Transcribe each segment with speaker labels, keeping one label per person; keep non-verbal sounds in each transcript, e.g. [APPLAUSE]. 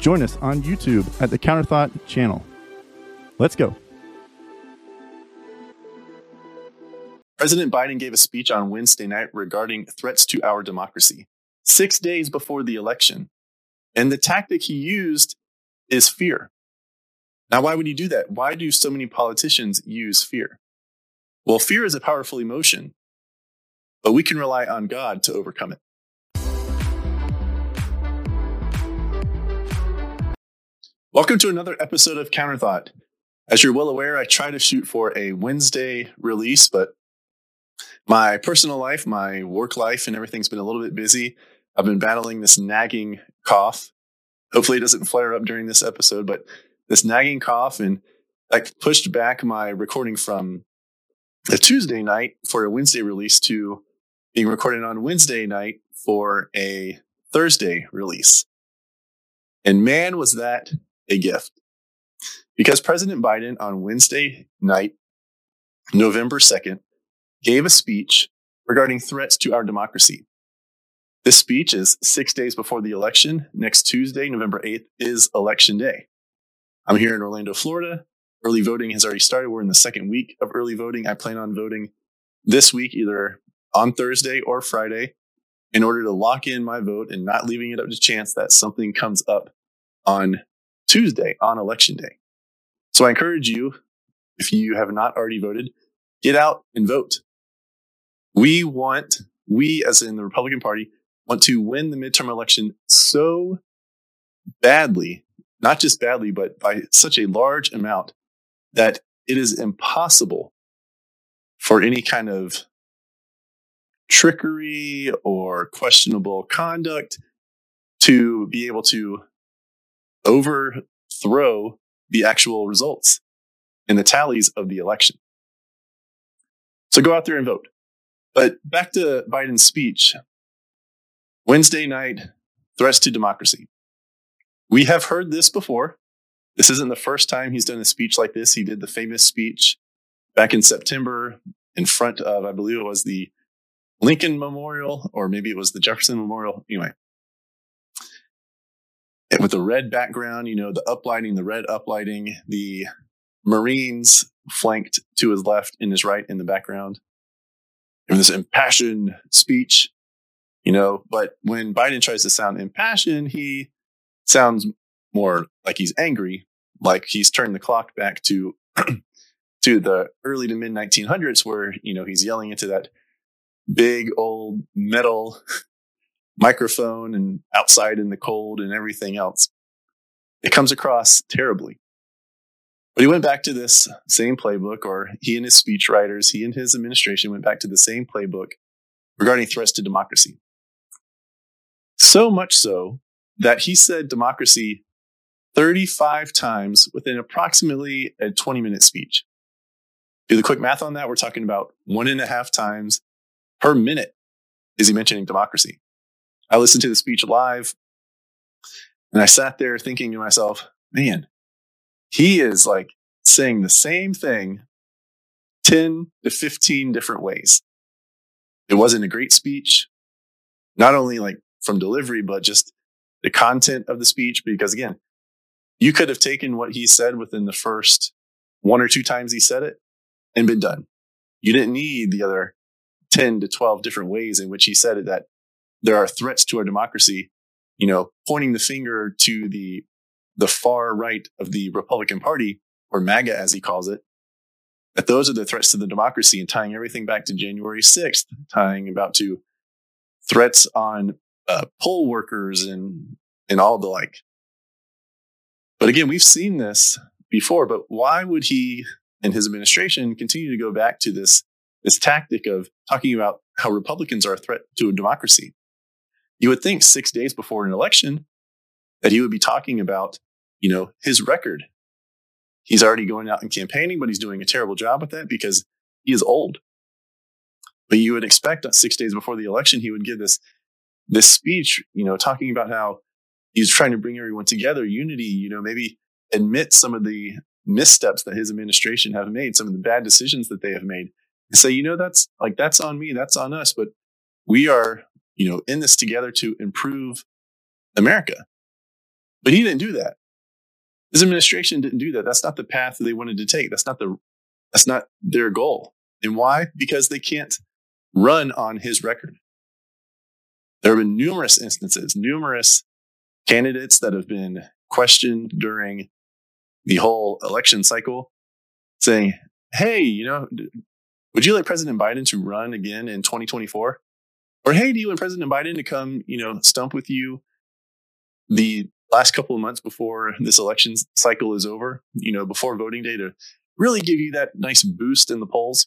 Speaker 1: join us on YouTube at the Counterthought channel. Let's go. President Biden gave a speech on Wednesday night regarding threats to our democracy, six days before the election. And the tactic he used is fear. Now, why would he do that? Why do so many politicians use fear? Well, fear is a powerful emotion, but we can rely on God to overcome it. Welcome to another episode of Counterthought. As you're well aware, I try to shoot for a Wednesday release, but my personal life, my work life, and everything's been a little bit busy. I've been battling this nagging cough. Hopefully, it doesn't flare up during this episode, but this nagging cough and I pushed back my recording from a Tuesday night for a Wednesday release to being recorded on Wednesday night for a Thursday release. And man, was that a gift. Because President Biden on Wednesday night, November 2nd, gave a speech regarding threats to our democracy. This speech is six days before the election. Next Tuesday, November 8th, is election day. I'm here in Orlando, Florida. Early voting has already started. We're in the second week of early voting. I plan on voting this week, either on Thursday or Friday, in order to lock in my vote and not leaving it up to chance that something comes up on Tuesday on election day. So I encourage you, if you have not already voted, get out and vote. We want, we as in the Republican Party, want to win the midterm election so badly, not just badly, but by such a large amount that it is impossible for any kind of trickery or questionable conduct to be able to overthrow the actual results and the tallies of the election. So go out there and vote. But back to Biden's speech. Wednesday night, threats to democracy. We have heard this before. This isn't the first time he's done a speech like this. He did the famous speech back in September in front of, I believe it was the Lincoln Memorial, or maybe it was the Jefferson Memorial. Anyway, with the red background, you know, the uplighting, the red uplighting, the Marines flanked to his left and his right in the background. And this impassioned speech, you know, but when Biden tries to sound impassioned, he sounds more like he's angry, like he's turned the clock back to [CLEARS THROAT] to the early to mid 1900s where, you know, he's yelling into that big old metal microphone and outside in the cold and everything else. It comes across terribly. But he went back to this same playbook, or he and his speechwriters, he and his administration went back to the same playbook regarding threats to democracy. So much so that he said democracy 35 times within approximately a 20 minute speech. Do the quick math on that. We're talking about one and a half times per minute is he mentioning democracy. I listened to the speech live and I sat there thinking to myself, man, he is like saying the same thing 10 to 15 different ways. It wasn't a great speech, not only like from delivery, but just the content of the speech. Because again, you could have taken what he said within the first one or two times he said it and been done. You didn't need the other 10 to 12 different ways in which he said it that there are threats to our democracy, you know, pointing the finger to the the far right of the Republican Party, or MAGA as he calls it, that those are the threats to the democracy and tying everything back to January 6th, tying about to threats on uh, poll workers and and all the like. But again, we've seen this before, but why would he and his administration continue to go back to this this tactic of talking about how Republicans are a threat to a democracy? You would think six days before an election that he would be talking about you know, his record. He's already going out and campaigning, but he's doing a terrible job with that because he is old. But you would expect that six days before the election, he would give this this speech, you know, talking about how he's trying to bring everyone together, unity, you know, maybe admit some of the missteps that his administration have made, some of the bad decisions that they have made, and say, you know, that's like that's on me, that's on us, but we are, you know, in this together to improve America. But he didn't do that. His administration didn't do that. That's not the path that they wanted to take. That's not the that's not their goal. And why? Because they can't run on his record. There have been numerous instances, numerous candidates that have been questioned during the whole election cycle saying, Hey, you know, would you like President Biden to run again in 2024? Or, Hey, do you want President Biden to come, you know, stump with you the last couple of months before this election cycle is over, you know, before voting day to really give you that nice boost in the polls?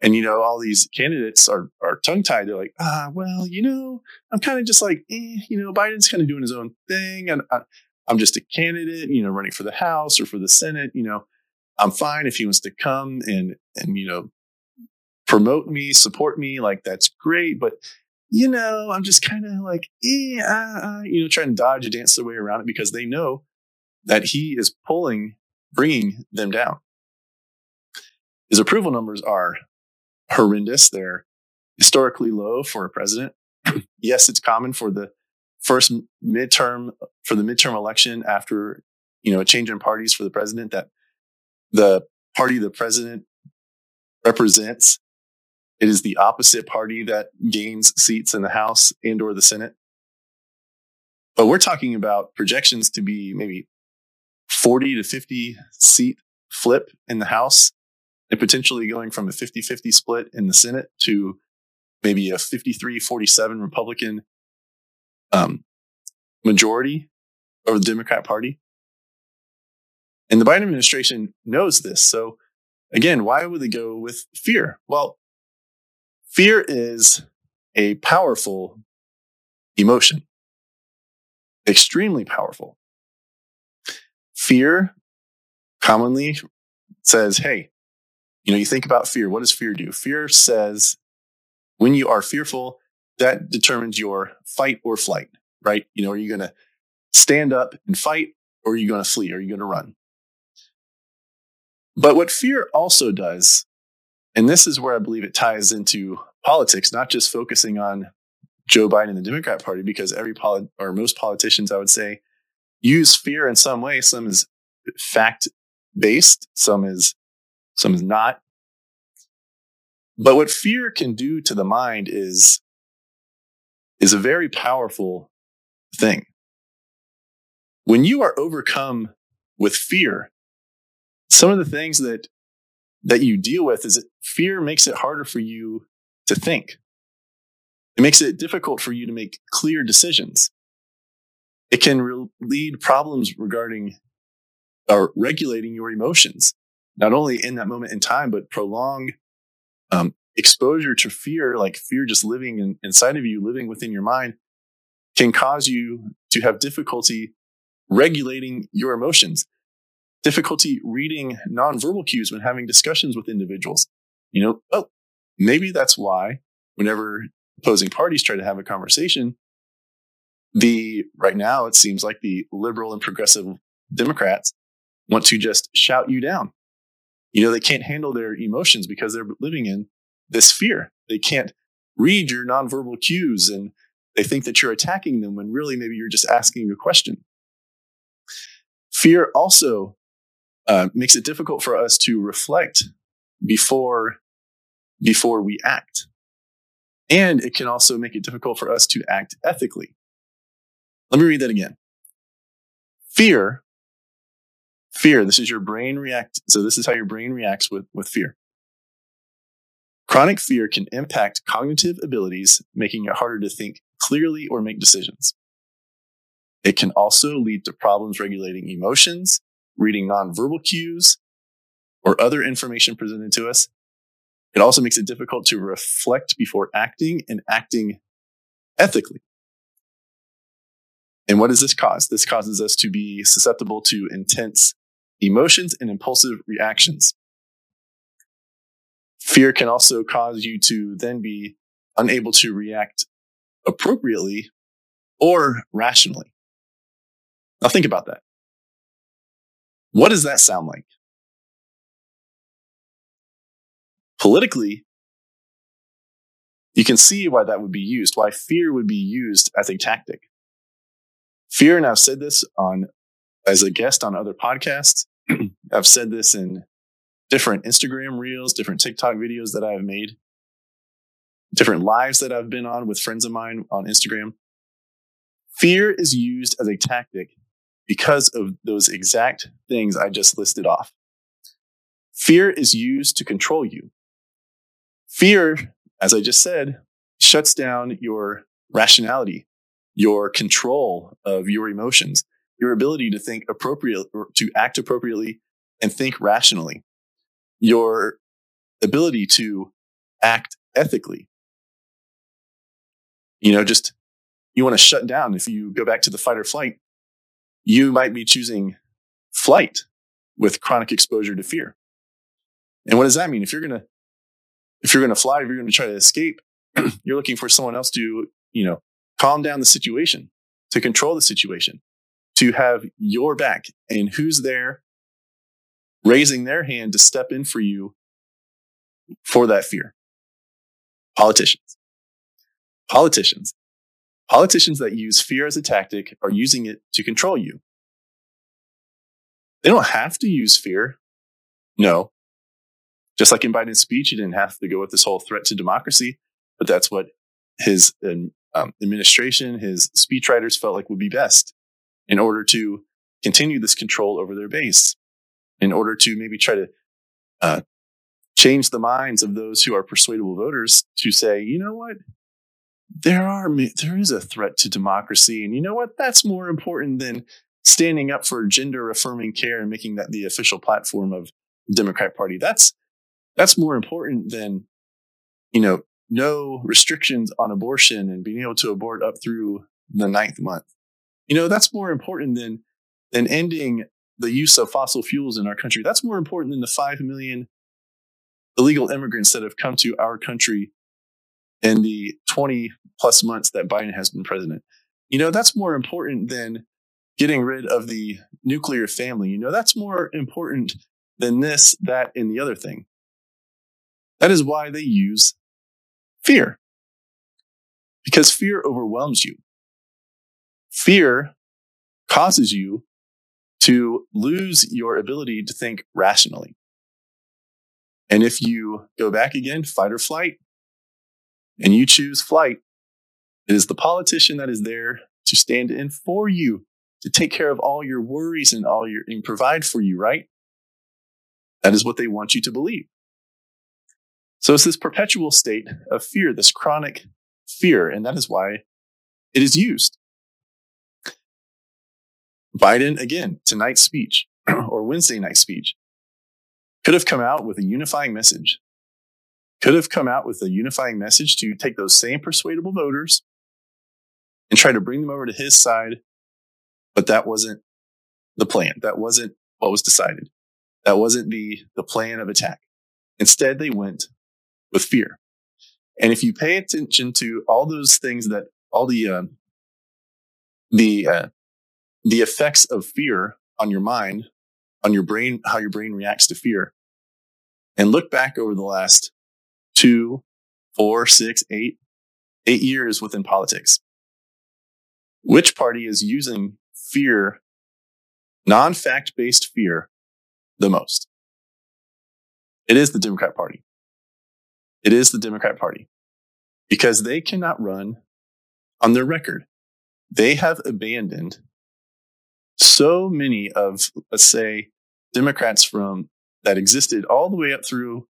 Speaker 1: And you know, all these candidates are are tongue tied. They're like, ah, well, you know, I'm kind of just like, eh, you know, Biden's kind of doing his own thing, and I, I'm just a candidate, you know, running for the House or for the Senate. You know, I'm fine if he wants to come and and you know promote me, support me, like that's great. But you know, I'm just kind of like, eh, uh, uh, you know, trying to dodge and dance their way around it because they know that he is pulling, bringing them down. His approval numbers are horrendous. They're historically low for a president. [CLEARS THROAT] yes, it's common for the first midterm for the midterm election after you know a change in parties for the president that the party the president represents it is the opposite party that gains seats in the house and or the senate but we're talking about projections to be maybe 40 to 50 seat flip in the house and potentially going from a 50 50 split in the Senate to maybe a 53 47 Republican um, majority of the Democrat Party. And the Biden administration knows this. So, again, why would they go with fear? Well, fear is a powerful emotion, extremely powerful. Fear commonly says, hey, you know, you think about fear. What does fear do? Fear says when you are fearful, that determines your fight or flight, right? You know, are you going to stand up and fight or are you going to flee? Are you going to run? But what fear also does, and this is where I believe it ties into politics, not just focusing on Joe Biden and the Democrat Party, because every polit- or most politicians, I would say, use fear in some way. Some is fact based, some is some is not. But what fear can do to the mind is, is a very powerful thing. When you are overcome with fear, some of the things that that you deal with is that fear makes it harder for you to think. It makes it difficult for you to make clear decisions. It can re- lead problems regarding or regulating your emotions not only in that moment in time, but prolonged um, exposure to fear, like fear just living in, inside of you, living within your mind, can cause you to have difficulty regulating your emotions, difficulty reading nonverbal cues when having discussions with individuals. You know, oh, maybe that's why whenever opposing parties try to have a conversation, the right now it seems like the liberal and progressive Democrats want to just shout you down you know, they can't handle their emotions because they're living in this fear. They can't read your nonverbal cues and they think that you're attacking them when really maybe you're just asking a question. Fear also uh, makes it difficult for us to reflect before before we act. And it can also make it difficult for us to act ethically. Let me read that again. Fear Fear, this is your brain react. So this is how your brain reacts with, with fear. Chronic fear can impact cognitive abilities, making it harder to think clearly or make decisions. It can also lead to problems regulating emotions, reading nonverbal cues, or other information presented to us. It also makes it difficult to reflect before acting and acting ethically. And what does this cause? This causes us to be susceptible to intense emotions and impulsive reactions. Fear can also cause you to then be unable to react appropriately or rationally. Now think about that. What does that sound like? Politically, you can see why that would be used, why fear would be used as a tactic. Fear, and I've said this on as a guest on other podcasts. [CLEARS THROAT] I've said this in different Instagram reels, different TikTok videos that I've made, different lives that I've been on with friends of mine on Instagram. Fear is used as a tactic because of those exact things I just listed off. Fear is used to control you. Fear, as I just said, shuts down your rationality, your control of your emotions, your ability to think appropriately, to act appropriately and think rationally, your ability to act ethically. You know, just you want to shut down. If you go back to the fight or flight, you might be choosing flight with chronic exposure to fear. And what does that mean? If you're going to, if you're going to fly, if you're going to try to escape, [CLEARS THROAT] you're looking for someone else to, you know, calm down the situation, to control the situation, to have your back and who's there raising their hand to step in for you for that fear. Politicians. Politicians. Politicians that use fear as a tactic are using it to control you. They don't have to use fear. No. Just like in Biden's speech, he didn't have to go with this whole threat to democracy, but that's what his um, administration, his speechwriters felt like would be best in order to continue this control over their base, in order to maybe try to uh, change the minds of those who are persuadable voters to say, you know what, there are there is a threat to democracy, and you know what? That's more important than standing up for gender affirming care and making that the official platform of the Democrat Party. That's that's more important than you know no restrictions on abortion and being able to abort up through the ninth month. You know that's more important than than ending the use of fossil fuels in our country. That's more important than the five million illegal immigrants that have come to our country in the 20 plus months that Biden has been president. You know, that's more important than getting rid of the nuclear family. You know, that's more important than this, that, and the other thing. That is why they use fear. Because fear overwhelms you. Fear causes you to lose your ability to think rationally. And if you go back again, fight or flight, and you choose flight, it is the politician that is there to stand in for you, to take care of all your worries and all your and provide for you, right? That is what they want you to believe. So it's this perpetual state of fear, this chronic fear, and that is why it is used. Biden, again, tonight's speech [CLEARS THROAT] or Wednesday night speech could have come out with a unifying message could have come out with a unifying message to take those same persuadable voters and try to bring them over to his side. But that wasn't the plan. That wasn't what was decided. That wasn't the, the plan of attack. Instead, they went with fear. And if you pay attention to all those things that all the, uh, the, uh, the effects of fear on your mind, on your brain, how your brain reacts to fear, and look back over the last two, four, six, eight, eight years within politics. Which party is using fear, non fact based fear, the most? It is the Democrat Party. It is the Democrat Party because they cannot run on their record. They have abandoned so many of, let's say, Democrats from that existed all the way up through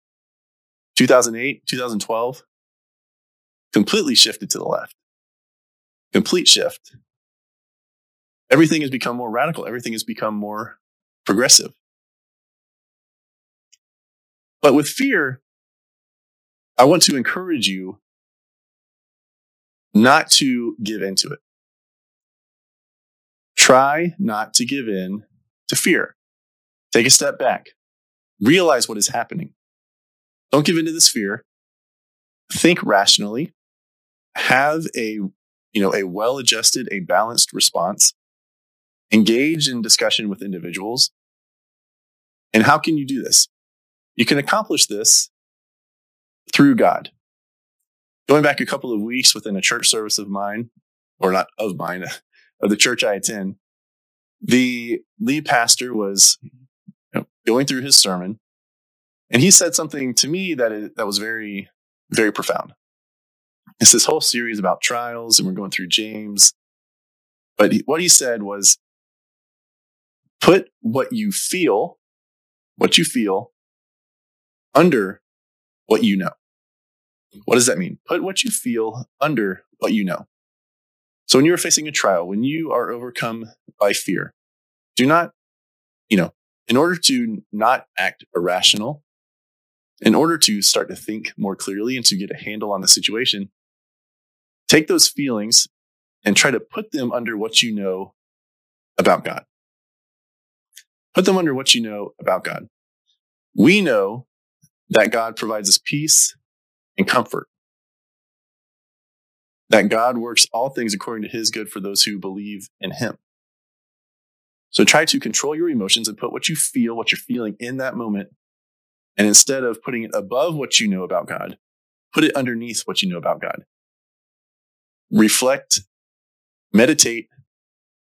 Speaker 1: 2008, 2012, completely shifted to the left. Complete shift. Everything has become more radical. Everything has become more progressive. But with fear, I want to encourage you not to give in to it. Try not to give in to fear. Take a step back. Realize what is happening. Don't give in to this fear. Think rationally. Have a, you know, a well-adjusted, a balanced response. Engage in discussion with individuals. And how can you do this? You can accomplish this through God. Going back a couple of weeks within a church service of mine, or not of mine, [LAUGHS] of the church I attend, the lead pastor was going through his sermon, and he said something to me that is, that was very, very profound. It's this whole series about trials, and we're going through James. But he, what he said was, put what you feel, what you feel, under what you know. What does that mean? Put what you feel under what you know. So when you are facing a trial, when you are overcome by fear, do not, you know, in order to not act irrational, in order to start to think more clearly and to get a handle on the situation, take those feelings and try to put them under what you know about God. Put them under what you know about God. We know that God provides us peace and comfort. That God works all things according to his good for those who believe in him. So try to control your emotions and put what you feel, what you're feeling in that moment. And instead of putting it above what you know about God, put it underneath what you know about God. Reflect, meditate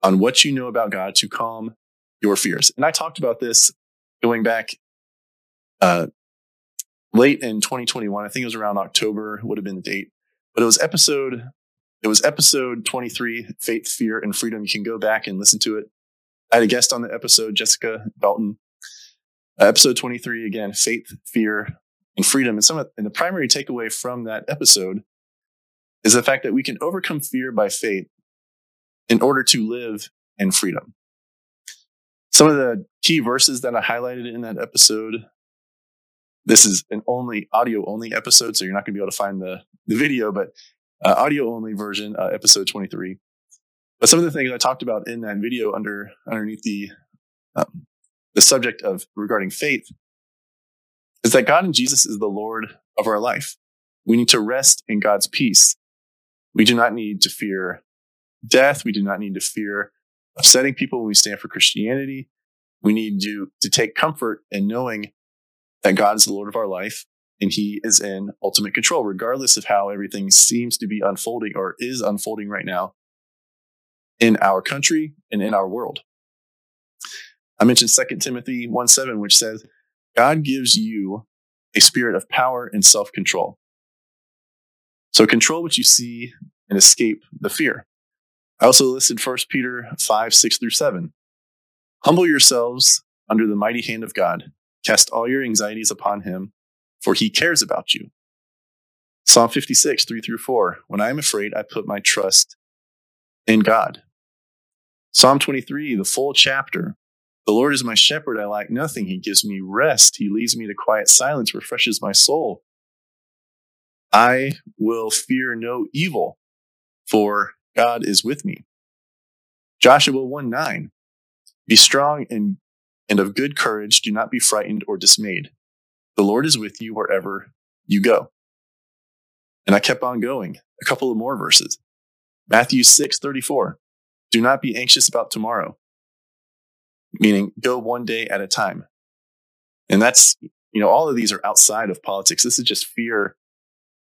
Speaker 1: on what you know about God to calm your fears. And I talked about this going back uh, late in 2021. I think it was around October would have been the date, but it was episode. It was episode 23, Faith, Fear, and Freedom. You can go back and listen to it. I had a guest on the episode, Jessica Belton. Uh, episode 23, again, Faith, Fear, and Freedom. And some of, and the primary takeaway from that episode is the fact that we can overcome fear by faith in order to live in freedom. Some of the key verses that I highlighted in that episode this is an only audio only episode, so you're not going to be able to find the, the video, but uh, audio only version, uh, episode 23. But some of the things I talked about in that video under underneath the um, the subject of regarding faith is that God and Jesus is the Lord of our life. We need to rest in God's peace. We do not need to fear death. We do not need to fear upsetting people when we stand for Christianity. We need to, to take comfort in knowing that God is the Lord of our life and he is in ultimate control, regardless of how everything seems to be unfolding or is unfolding right now in our country and in our world. I mentioned 2 Timothy 1 7, which says, God gives you a spirit of power and self control. So control what you see and escape the fear. I also listed 1 Peter 5 6 through 7. Humble yourselves under the mighty hand of God Cast all your anxieties upon him, for he cares about you. Psalm 56, 3 through 4. When I am afraid, I put my trust in God. Psalm 23, the full chapter. The Lord is my shepherd. I lack nothing. He gives me rest. He leads me to quiet silence, refreshes my soul. I will fear no evil, for God is with me. Joshua 1 9. Be strong and and of good courage. Do not be frightened or dismayed. The Lord is with you wherever you go. And I kept on going. A couple of more verses. Matthew 6 34. Do not be anxious about tomorrow, meaning go one day at a time. And that's, you know, all of these are outside of politics. This is just fear,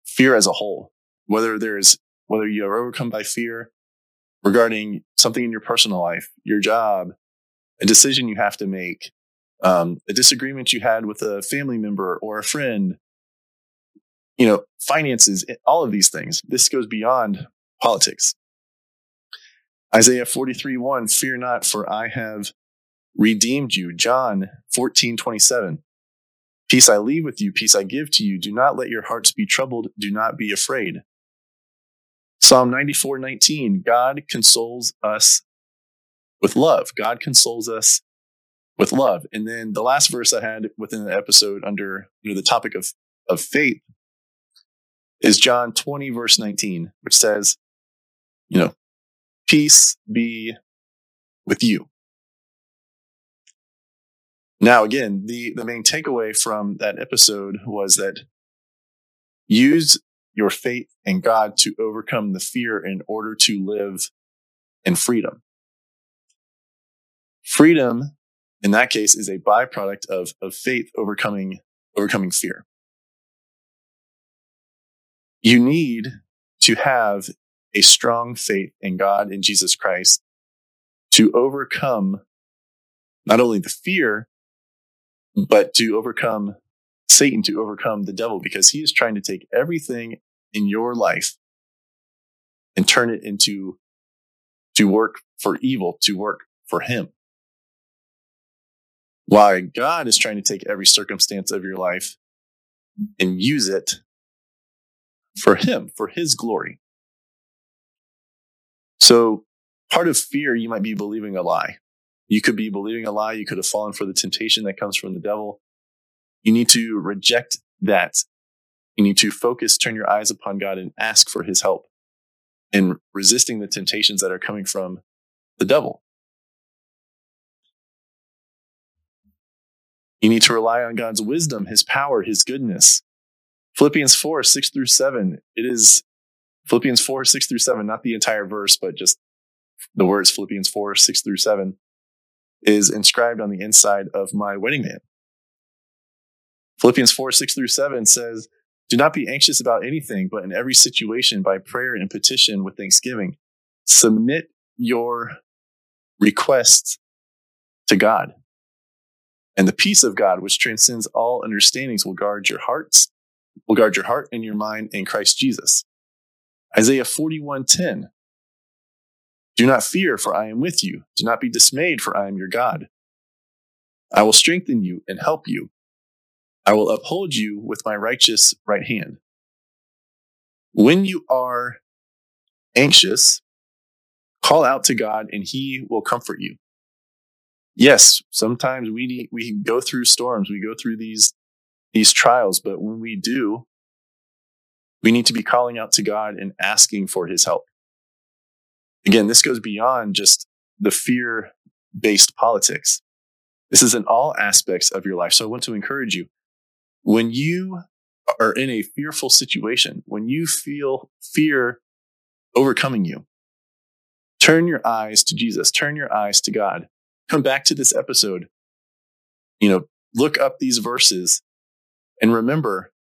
Speaker 1: fear as a whole. Whether there's, whether you are overcome by fear regarding something in your personal life, your job, a decision you have to make, um, a disagreement you had with a family member or a friend, you know, finances, all of these things. This goes beyond politics. Isaiah 43 1, fear not, for I have redeemed you. John 14 27. Peace I leave with you, peace I give to you. Do not let your hearts be troubled. Do not be afraid. Psalm 94 19. God consoles us with love. God consoles us with love. And then the last verse I had within the episode under know, the topic of, of faith is John 20, verse 19, which says, you know, peace be with you. Now, again, the, the main takeaway from that episode was that use your faith in God to overcome the fear in order to live in freedom. Freedom, in that case, is a byproduct of, of faith overcoming, overcoming fear. You need to have a strong faith in God and Jesus Christ to overcome not only the fear, but to overcome Satan, to overcome the devil, because he is trying to take everything in your life and turn it into to work for evil, to work for him. Why God is trying to take every circumstance of your life and use it for him, for his glory. So part of fear, you might be believing a lie. You could be believing a lie. You could have fallen for the temptation that comes from the devil. You need to reject that. You need to focus, turn your eyes upon God and ask for his help in resisting the temptations that are coming from the devil. You need to rely on God's wisdom, his power, his goodness. Philippians 4, 6 through 7. It is Philippians 4, 6 through 7, not the entire verse, but just the words Philippians 4, 6 through 7 is inscribed on the inside of my wedding band. Philippians 4, 6 through 7 says, Do not be anxious about anything, but in every situation, by prayer and petition with thanksgiving, submit your requests to God. And the peace of God, which transcends all understandings, will guard your hearts, will guard your heart and your mind in Christ Jesus. Isaiah 41:10 Do not fear for I am with you. Do not be dismayed for I am your God. I will strengthen you and help you. I will uphold you with my righteous right hand. When you are anxious, call out to God and he will comfort you. Yes, sometimes we need, we go through storms, we go through these these trials, but when we do, we need to be calling out to God and asking for his help. Again, this goes beyond just the fear based politics. This is in all aspects of your life. So I want to encourage you when you are in a fearful situation, when you feel fear overcoming you, turn your eyes to Jesus, turn your eyes to God. Come back to this episode. You know, look up these verses and remember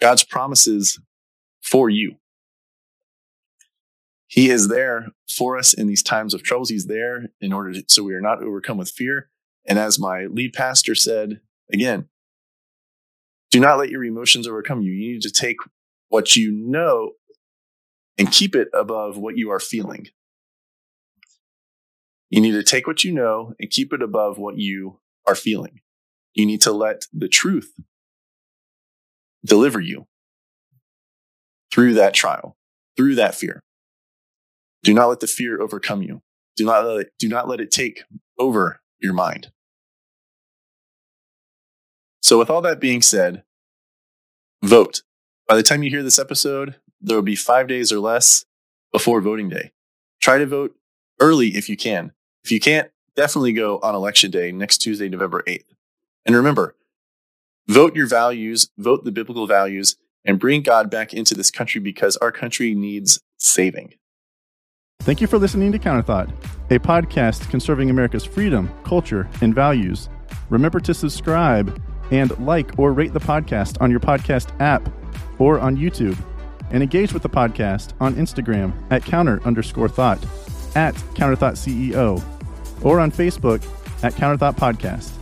Speaker 1: God's promises for you. He is there for us in these times of troubles. He's there in order to, so we are not overcome with fear. And as my lead pastor said, again, do not let your emotions overcome you. You need to take what you know and keep it above what you are feeling. You need to take what you know and keep it above what you are feeling. You need to let the truth deliver you through that trial, through that fear. Do not let the fear overcome you. Do not let it, do not let it take over your mind. So with all that being said, vote. By the time you hear this episode, there will be five days or less before voting day. Try to vote early if you can. If you can't, definitely go on election day next Tuesday, November 8th. And remember, vote your values, vote the biblical values, and bring God back into this country because our country needs saving.
Speaker 2: Thank you for listening to Counterthought, a podcast conserving America's freedom, culture, and values. Remember to subscribe and like or rate the podcast on your podcast app or on YouTube, and engage with the podcast on Instagram at counter underscore thought, at counterthought CEO, or on Facebook at Counterthought Podcast.